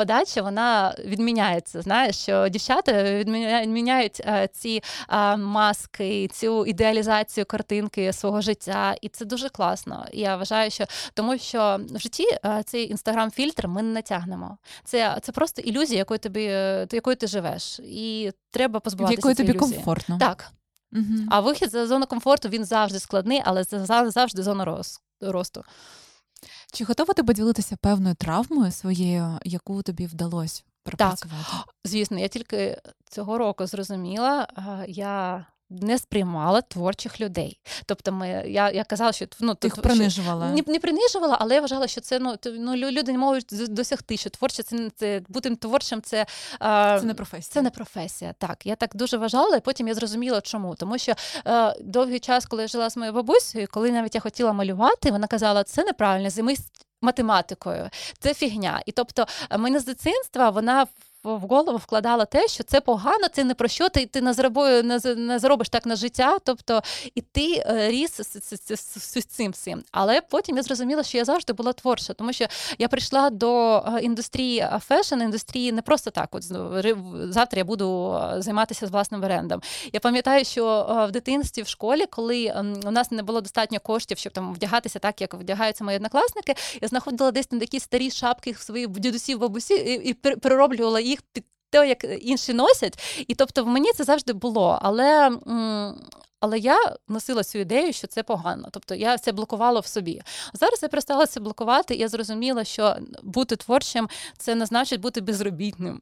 Подача вона відміняється. Знаєш, що дівчата відміняють е, ці е, маски, цю ідеалізацію картинки свого життя, і це дуже класно. Я вважаю, що тому що в житті е, цей інстаграм-фільтр ми не натягнемо. Це, це просто ілюзія, якою тобі якою ти живеш, і треба позбуватися якої тобі ілюзії. комфортно. Так, Мгм. а вихід з зони комфорту він завжди складний, але це за- завжди зона росту. Чи готова ти поділитися певною травмою своєю, яку тобі вдалося пропрацювати? Звісно, я тільки цього року зрозуміла, я не сприймала творчих людей. Тобто, ми я, я казала, що ну Ти їх принижувала. Не, не принижувала, але я вважала, що це ну, ну люди не можуть досягти, що творче це, це бути творчим, це, а, Це не професія. це не професія. Так, я так дуже вважала, і потім я зрозуміла, чому. Тому що е, довгий час, коли я жила з моєю бабусею, коли навіть я хотіла малювати, вона казала, це неправильно, займись математикою, це фігня. І тобто, е, мене з дитинства вона. В голову вкладала те, що це погано, це не про що, ти, ти не, заробою, не, заробиш так на життя. Тобто, і ти е, ріс з, цим всім. Але потім я зрозуміла, що я завжди була творча, тому що я прийшла до е, індустрії е, фешн, індустрії не просто так. От завтра я буду займатися з власним брендом. Я пам'ятаю, що в дитинстві в школі, коли ем, у нас не було достатньо коштів, щоб там вдягатися так, як вдягаються мої однокласники, я знаходила десь там такі старі шапки своїх дідусів, бабусі і, і пер- перероблювала їх під те, як інші носять. І тобто в мені це завжди було. Але. Але я носила цю ідею, що це погано. Тобто я це блокувала в собі. Зараз я перестала це блокувати, і я зрозуміла, що бути творчим це не значить бути безробітним.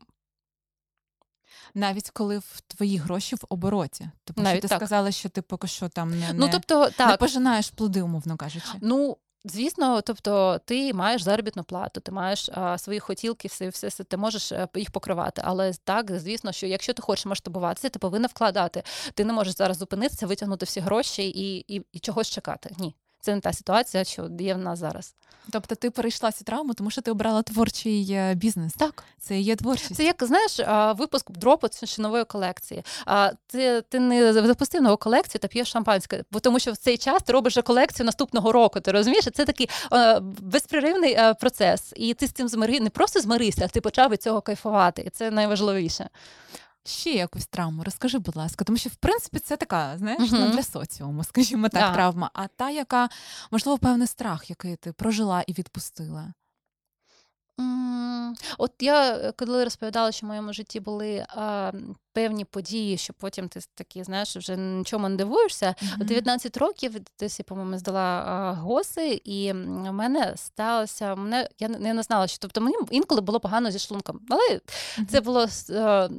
Навіть коли в твої гроші в обороті. Тобто, Навіть що ти так. сказала, що ти поки що там не, Ну тобто, не так, пожинаєш плоди, умовно кажучи. Ну, звісно, тобто ти маєш заробітну плату, ти маєш а, свої хотілки, все, все, все, ти можеш е, їх покривати. Але так, звісно, що якщо ти хочеш масштабуватися, ти повинна вкладати. Ти не можеш зараз зупинитися, витягнути всі гроші і, і, і чогось чекати. Ні. Це не та ситуація, що є в нас зараз. Тобто ти перейшла цю травму, тому що ти обрала творчий е, бізнес. Так. Це є творчість. Це як знаєш, випуск дропу чи нової колекції. А ти, ти не запустив нову колекцію та п'єш шампанське, бо тому що в цей час ти робиш колекцію наступного року. Ти розумієш? Це такий безперервний е, процес. І ти з цим змири не просто змирився, а ти почав від цього кайфувати. І це найважливіше. Ще якусь травму, розкажи, будь ласка, тому що в принципі це така, знаєш, Мгм. ну, для соціуму, скажімо так, Да. травма. А та, яка, можливо, певний страх, який ти прожила і відпустила. М, От я е, коли розповідала, що в моєму житті були а, певні події, що потім ти такі, знаєш, вже нічому не дивуєшся. Мгм. 19 років десь я, по-моєму, здала а, госи, і м, в мене сталося. Мене я не, я не знала, що тобто мені інколи було погано зі шлунком. Але це було с- е,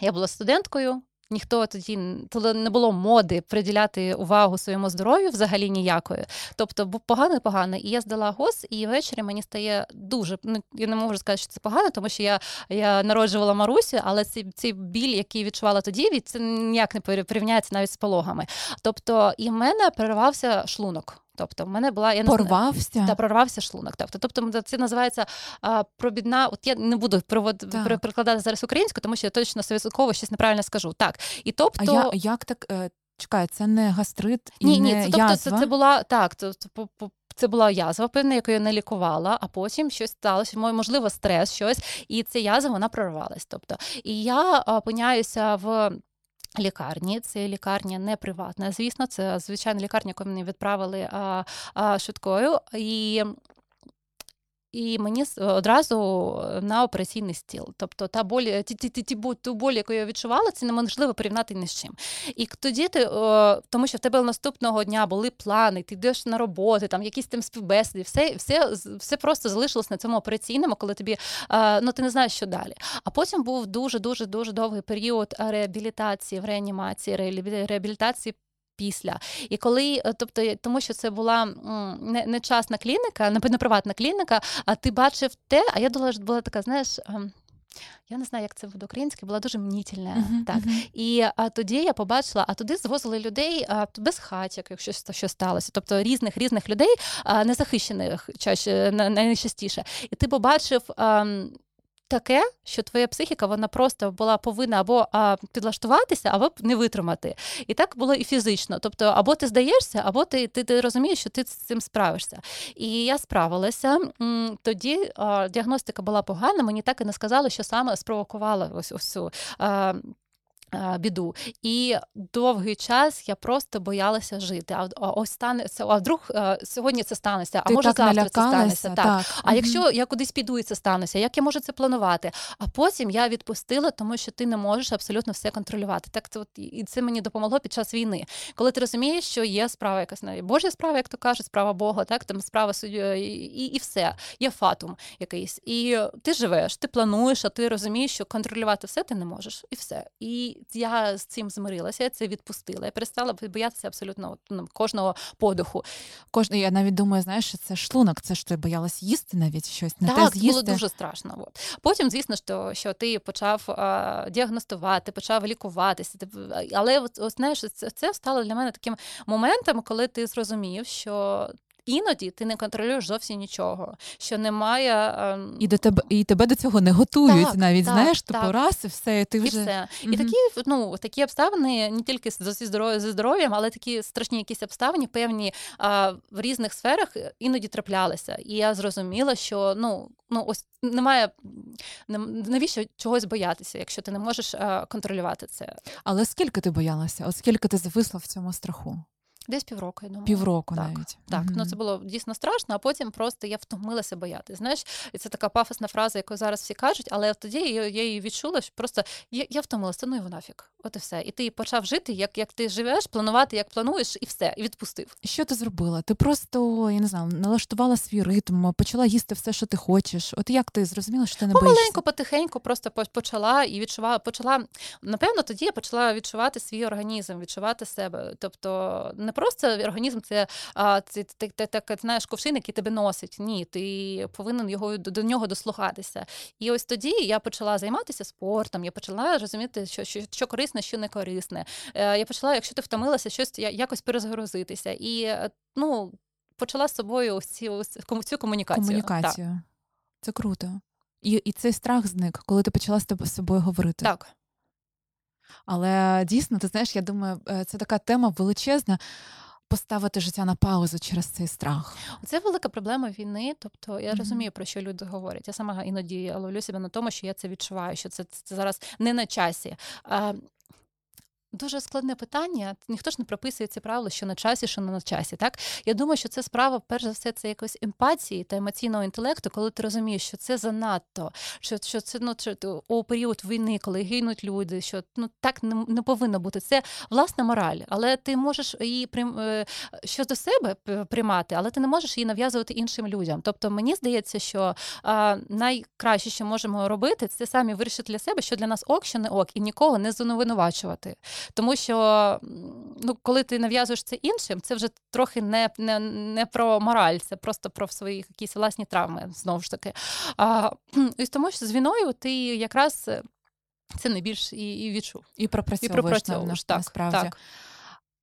я була студенткою. Ніхто тоді тоді не було моди приділяти увагу своєму здоров'ю взагалі ніякої. Тобто, бо погано погано. І я здала гос, і ввечері мені стає дуже. Ну я не можу сказати, що це погано, тому що я, я народжувала Марусю, але цей, цей біль, який відчувала тоді, від це ніяк не порів- порівняється навіть з пологами. Тобто, і в мене перервався шлунок. Тобто, в мене була я не знаю- Порвався. та прорвався шлунок. Тобто, тобто це називається а, пробідна. От я не буду провод... Так. при- перекладати зараз українську, тому що я точно совєтково щось неправильно скажу. Так, і тобто. А я, як так? Е, чекай, це не гастрит і Ні, ні, це, тобто язва? це, це була так. По- це була язва, певна, яку я не лікувала, а потім щось сталося, можливо, стрес, щось, і ця язва вона прорвалась. Тобто, і я опиняюся в. Лікарні, це лікарня не приватна. Звісно, це звичайна лікарня, яку мені відправили а, а, швидкою. І і мені с- одразу на операційний стіл. Тобто та боль, ті, ті, ті, ті, ту боль, яку я відчувала, це неможливо порівняти ні з чим. І тоді ти, о, тому що в тебе наступного дня були плани, ти йдеш на роботу, там якісь там співбесіди, все, все, все просто залишилось на цьому операційному, коли тобі е, ну ти не знаєш, що далі. А потім був дуже дуже дуже довгий період реабілітації в реанімації, реабілі- реабілітації. Після і коли, е, тобто, тому що це була не, не частна клініка, не, приватна клініка, а ти бачив те, а я була, була така, знаєш, ем, я не знаю, як це буде українською, була дуже мнітільна. Мгм, так. мгм. І а тоді я побачила, а туди звозили людей а, без хатяк, якщо що, що сталося. Тобто різних різних людей, а, незахищених чаще найчастіше. І ти побачив. ам, Таке, що твоя психіка вона просто була повинна або а, підлаштуватися, або не витримати. І так було і фізично. Тобто, або ти здаєшся, або ти, ти, ти розумієш, що ти з цим справишся. І я справилася. Тоді а, діагностика була погана. Мені так і не сказали, що саме спровокувала ось цю. Біду, і довгий час я просто боялася жити. А, ось стане це. А вдруг е, сьогодні це станеться, а Ти може так завтра це станеться. Так. А Мгм. якщо я кудись піду і це станеться, як я можу це планувати? А потім я відпустила, тому що ти не можеш абсолютно все контролювати. Так це от і це мені допомогло під час війни, коли ти розумієш, що є справа якась не Божа справа, як то кажуть, справа Бога, так там справа суддю, і, і, і все. Є фатум якийсь. І ти живеш, ти плануєш, а ти розумієш, що контролювати все ти не можеш, і все. І я з цим змирилася, я це відпустила. Я перестала боятися абсолютно ну, кожного подиху. Кожен, я навіть думаю, знаєш, що це шлунок, це ж ти боялась їсти навіть щось, не те з'їсти. було дуже страшно. От. Потім, звісно, що, що ти почав а, діагностувати, почав лікуватися. Але от, от, знаєш, це, це стало для мене таким моментом, коли ти зрозумів, що. Іноді ти не контролюєш зовсім нічого, що немає. ем, І до тебе і тебе до цього не готують Так, навіть. так, знаєш, типу так. раз і все, і ти І вже все. І такі, ну, такі обставини не тільки зі здоров'ям, зі здоров'ям, але такі страшні якісь обставини, певні а, в різних сферах е, іноді траплялися. І я зрозуміла, що ну, ну ось немає навіщо чогось боятися, якщо ти не можеш а, контролювати це. Але скільки ти боялася? От скільки ти зависла в цьому страху? Десь півроку, я думаю. Півроку так, навіть. Так, ну це було дійсно страшно, а потім просто я втомилася бояти. Знаєш, і це така пафосна фраза, яку зараз всі кажуть, але тоді я, її відчула, що просто я, я втомилася, ну його нафіг. От і все. І ти почав жити, як, як ти живеш, планувати, як плануєш, і все, і відпустив. Що ти зробила? Ти просто, я не знаю, налаштувала свій ритм, почала їсти все, що ти хочеш. От як ти зрозуміла, що ти не боїшся? Помаленьку, потихеньку, просто почала і відчувала, почала. Напевно, тоді я почала відчувати свій організм, відчувати себе. Тобто, не просто організм це, а, це ти, ти, ти, знаєш ковшин, який тебе носить. Ні, ти повинен його до, до нього дослухатися. І ось тоді я почала займатися спортом, я почала розуміти, що, що, що корисне, що не корисне. Е, Я почала, якщо ти втомилася, щось якось перезагрузитися. І е, ну, почала з собою ось ці, ось цю комунікацію. Так. Комунікацію. Це круто. І, і цей страх зник, коли ти почала з собою говорити. так. Але дійсно, ти знаєш, я думаю, е, це така тема величезна. Поставити життя на паузу через цей страх. Це велика проблема війни. Тобто я Мгм. розумію, про що люди говорять. Я сама іноді ловлю себе на тому, що я це відчуваю, що це, це зараз не на часі. А, Дуже складне питання. Ніхто ж не прописує ці правила, що на часі, що не на часі. Так я думаю, що це справа, перш за все, це якось емпатії та емоційного інтелекту, коли ти розумієш, що це занадто, що, що це ну що, у період війни, коли гинуть люди, що ну так не, не повинно бути. Це власна мораль, але ти можеш її прим, е, щодо себе п- приймати, але ти не можеш її нав'язувати іншим людям. Тобто мені здається, що а, найкраще, що можемо робити, це самі вирішити для себе, що для нас ок, що не ок, і нікого не звинувачувати. Тому що ну, коли ти нав'язуєш це іншим, це вже трохи не, не, не про мораль, це просто про свої якісь власні травми знову ж таки. А, і тому що з війною ти якраз е, це найбільш і, і відчув. І І пропрацьовуєш, пропрацьовуєш. на- Так, насправді. так.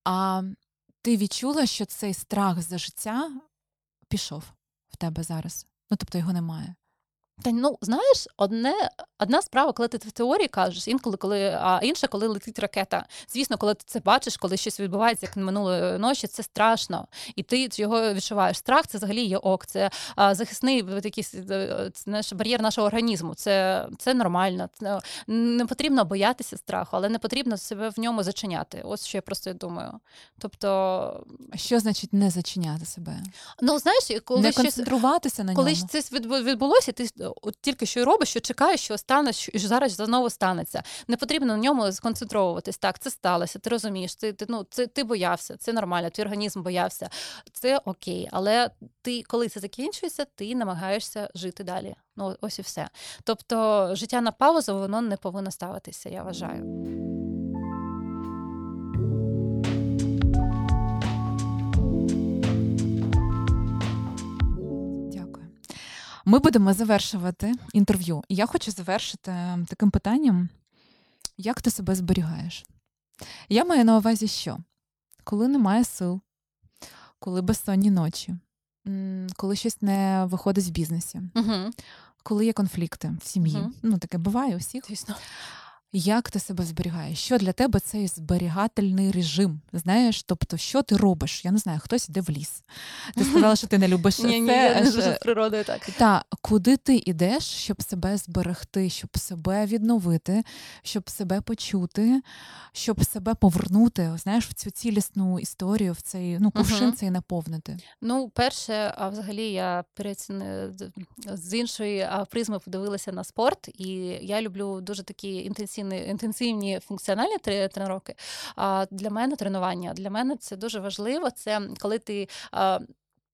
А ти відчула, що цей страх за життя пішов в тебе зараз? Ну, тобто його немає. Та ну знаєш, одне одна справа, коли ти в теорії кажеш, інколи, коли а інша, коли летить ракета. Звісно, коли ти це бачиш, коли щось відбувається, як минулої ночі, це страшно, і ти його відчуваєш. Страх це взагалі є ок. Це а, захисний якийсь е, це, знаєш, бар'єр нашого організму. Це, це нормально. Це, не потрібно боятися страху, але не потрібно себе в ньому зачиняти. Ось що я просто думаю. Тобто, що значить не зачиняти себе? ну знаєш, коли не щось концентруватися на коли ньому? ж це відбулося, ти е, от тільки що й робиш, що чекаєш, що стане, що зараз знову станеться. Не потрібно на ньому сконцентровуватись. Так, це сталося, ти розумієш, ти, ти, ну, це, ти боявся, це нормально, твій організм боявся, це окей. Але ти, коли це закінчується, ти намагаєшся жити далі. Ну, ось і все. Тобто, життя на паузу, воно не повинно ставитися, я вважаю. Ми будемо завершувати інтерв'ю. І я хочу завершити ем, таким питанням: як ти себе зберігаєш? Я маю на увазі, що коли немає сил, коли безсонні ночі, коли щось не виходить в бізнесі, Угу. коли є конфлікти в сім'ї. Угу. Ну, таке буває у всіх. Звісно. Як ти себе зберігаєш? Що для тебе цей зберігательний режим? Знаєш, тобто, що ти робиш? Я не знаю, хтось йде в ліс. Ти сказала, що ти не любиш Ні, ні, я не з природою так. Та куди ти йдеш, щоб себе зберегти, щоб себе відновити, щоб себе почути, щоб себе повернути, знаєш, в цю цілісну історію, в цей ну кувшин цей наповнити. Ну, перше, а взагалі я з іншої призми подивилася на спорт, і я люблю дуже такі інтенсивні, інтенсивні функціональні тре- тренування. А для мене тренування для мене це дуже важливо. Це коли ти.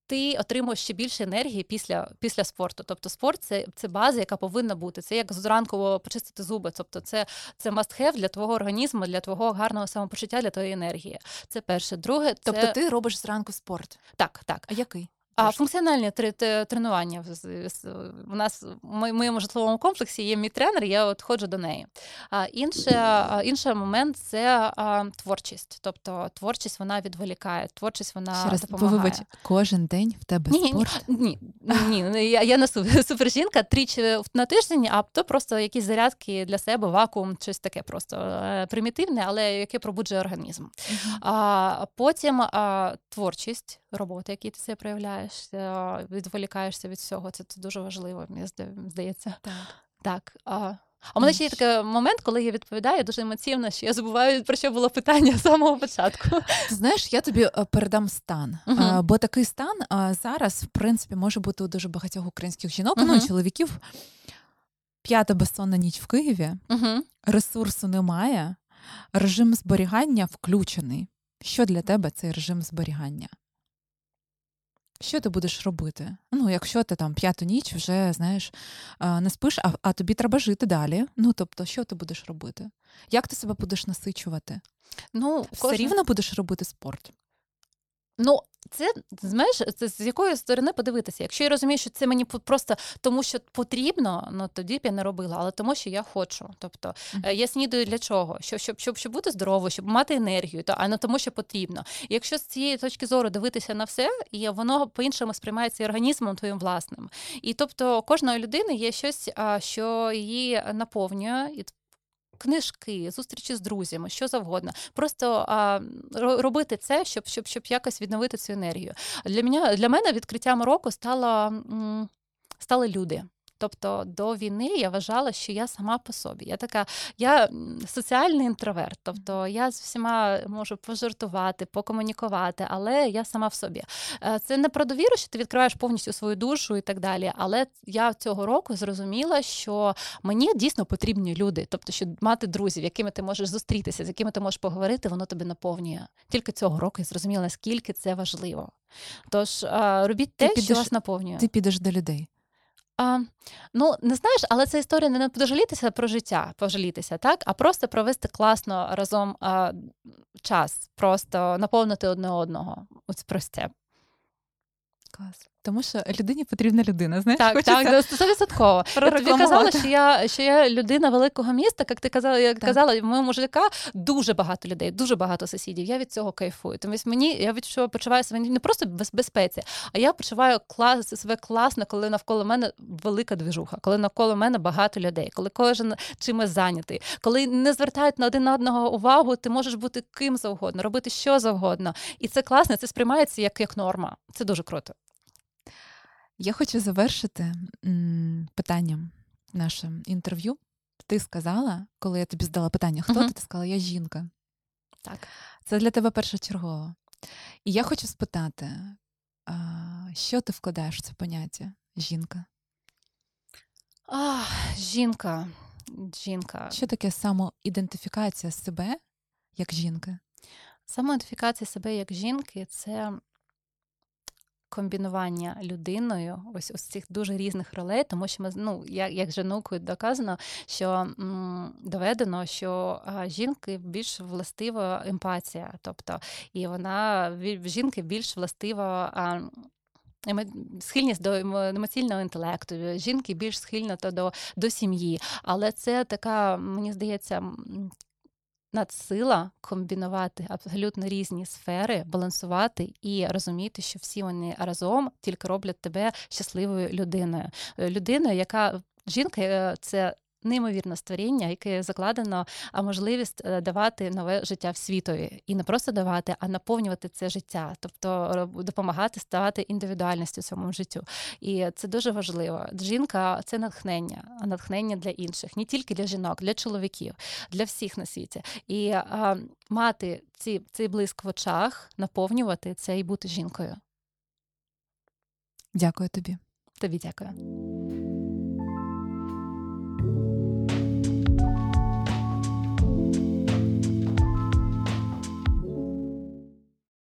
Ти отримуєш ще більше енергії після, після спорту. Тобто спорт це, це база, яка повинна бути. Це як зранку почистити зуби. Тобто, це, це must have для твого організму, для твого гарного самопочуття, для твоєї енергії. Це перше. Друге, це Тобто ти робиш зранку спорт. так, так. А який? А функціональні те- тренування у нас в моєму житловому комплексі є мій тренер, я от ходжу до неї. А інше, інший момент це а, творчість. Тобто творчість вона відволікає, творчість вона Ще раз допомагає. вибач, кожен день в тебе Ні, спорт. ні, ні, ні, я, я не су- супержінка тричі на тиждень, а то просто якісь зарядки для себе, вакуум, щось таке просто е, примітивне, але яке пробуджує організм. А потім а, творчість, робота, які ти це проявляєш, е, відволікаєшся від всього. Це, це дуже важливо, мені здається. Так. Так. А, а мене ще є такий момент, коли я відповідаю дуже емоційно, що я забуваю, про що було питання з самого початку. Знаєш, я тобі е, передам стан. А, бо такий стан а, зараз, в принципі, може бути у дуже багатьох українських жінок, ну і чоловіків. П'ята безсонна ніч в Києві, Угу. ресурсу немає, режим зберігання включений. Що для тебе цей режим зберігання? Що ти будеш робити? Ну, якщо ти там п'яту ніч вже знаєш, не спиш, а, а тобі треба жити далі. Ну тобто, що ти будеш робити? Як ти себе будеш насичувати? Ну, Все кожна... рівно будеш робити спорт. Ну, це знаєш, це з якої сторони подивитися. Якщо я розумію, що це мені просто тому, що потрібно, ну тоді б я не робила, але тому, що я хочу. Тобто е, я снідаю для чого? Щоб, щоб, щоб, щоб бути здоровою, щоб мати енергію, то а не тому, що потрібно. І якщо з цієї точки зору дивитися на все, і воно по-іншому сприймається і організмом твоїм власним. І тобто кожної людини є щось, що її наповнює. І Книжки, зустрічі з друзями, що завгодно. Просто а, ро- робити це, щоб, щоб, щоб якось відновити цю енергію. Для мене, для мене відкриттям року стало, стали люди. Тобто до війни я вважала, що я сама по собі. Я така, я соціальний інтроверт. Тобто я з всіма можу пожартувати, покомунікувати, але я сама в собі. Е, Це не про довіру, що ти відкриваєш повністю свою душу і так далі. Але я цього року зрозуміла, що мені дійсно потрібні люди. Тобто, що мати друзів, якими ти можеш зустрітися, з якими ти можеш поговорити, воно тебе наповнює. Тільки цього року я зрозуміла, наскільки це важливо. Тож е, робіть Ти те, що вас наповнює. Ти підеш до людей. А, ну, не знаєш, але це історія не пожалітися про життя, пожалітися, так? А просто провести класно разом а, час, просто наповнити одне одного. Ось просте. Клас. Тому що людині потрібна людина. Знаєш, Так, хочеться так, стовідсотково. Я тобі казала, що я, що я людина великого міста, як ти казала, як Так. казала, в моєму ЖК дуже багато людей, дуже багато сусідів. Я від цього кайфую. Тому мені я відчуваю, почуваю себе не просто в без- безпеці, а я почуваю клас, себе класно, коли навколо мене велика движуха, коли навколо мене багато людей, коли кожен чимось зайнятий, коли не звертають на один на одного увагу, ти можеш бути ким завгодно, робити що завгодно. І це класно, це сприймається як, як норма. Це дуже круто. Я хочу завершити питанням наше інтерв'ю. Ти сказала, коли я тобі задала питання, хто Мгм. ти? Ти сказала, я жінка. Так. Це для тебе першочергово. І я хочу спитати, що ти вкладаєш в це поняття жінка? Ах, жінка. Жінка. Що таке самоідентифікація себе як жінки? Самоідентифікація себе як жінки це комбінування людиною ось ось цих дуже різних ролей, тому що ми ну, як, як вже наукою доказано, що м, доведено, що а, жінки більш властива емпатія, тобто і вона в жінки більш властива. А, Схильність до емоційного інтелекту, жінки більш схильна то до, до сім'ї. Але це така, мені здається, надсила комбінувати абсолютно різні сфери, балансувати і розуміти, що всі вони разом тільки роблять тебе щасливою людиною. Людиною, яка жінка е, це. Неймовірне створіння, яке закладено можливість е, давати нове життя в світові, і не просто давати, а наповнювати це життя, тобто допомагати ставати індивідуальністю цьому життю. І це дуже важливо. Жінка це натхнення, а натхнення для інших, не тільки для жінок, для чоловіків, для всіх на світі. І а, мати ці, цей блиск в очах, наповнювати це і бути жінкою. Дякую тобі. Тобі дякую.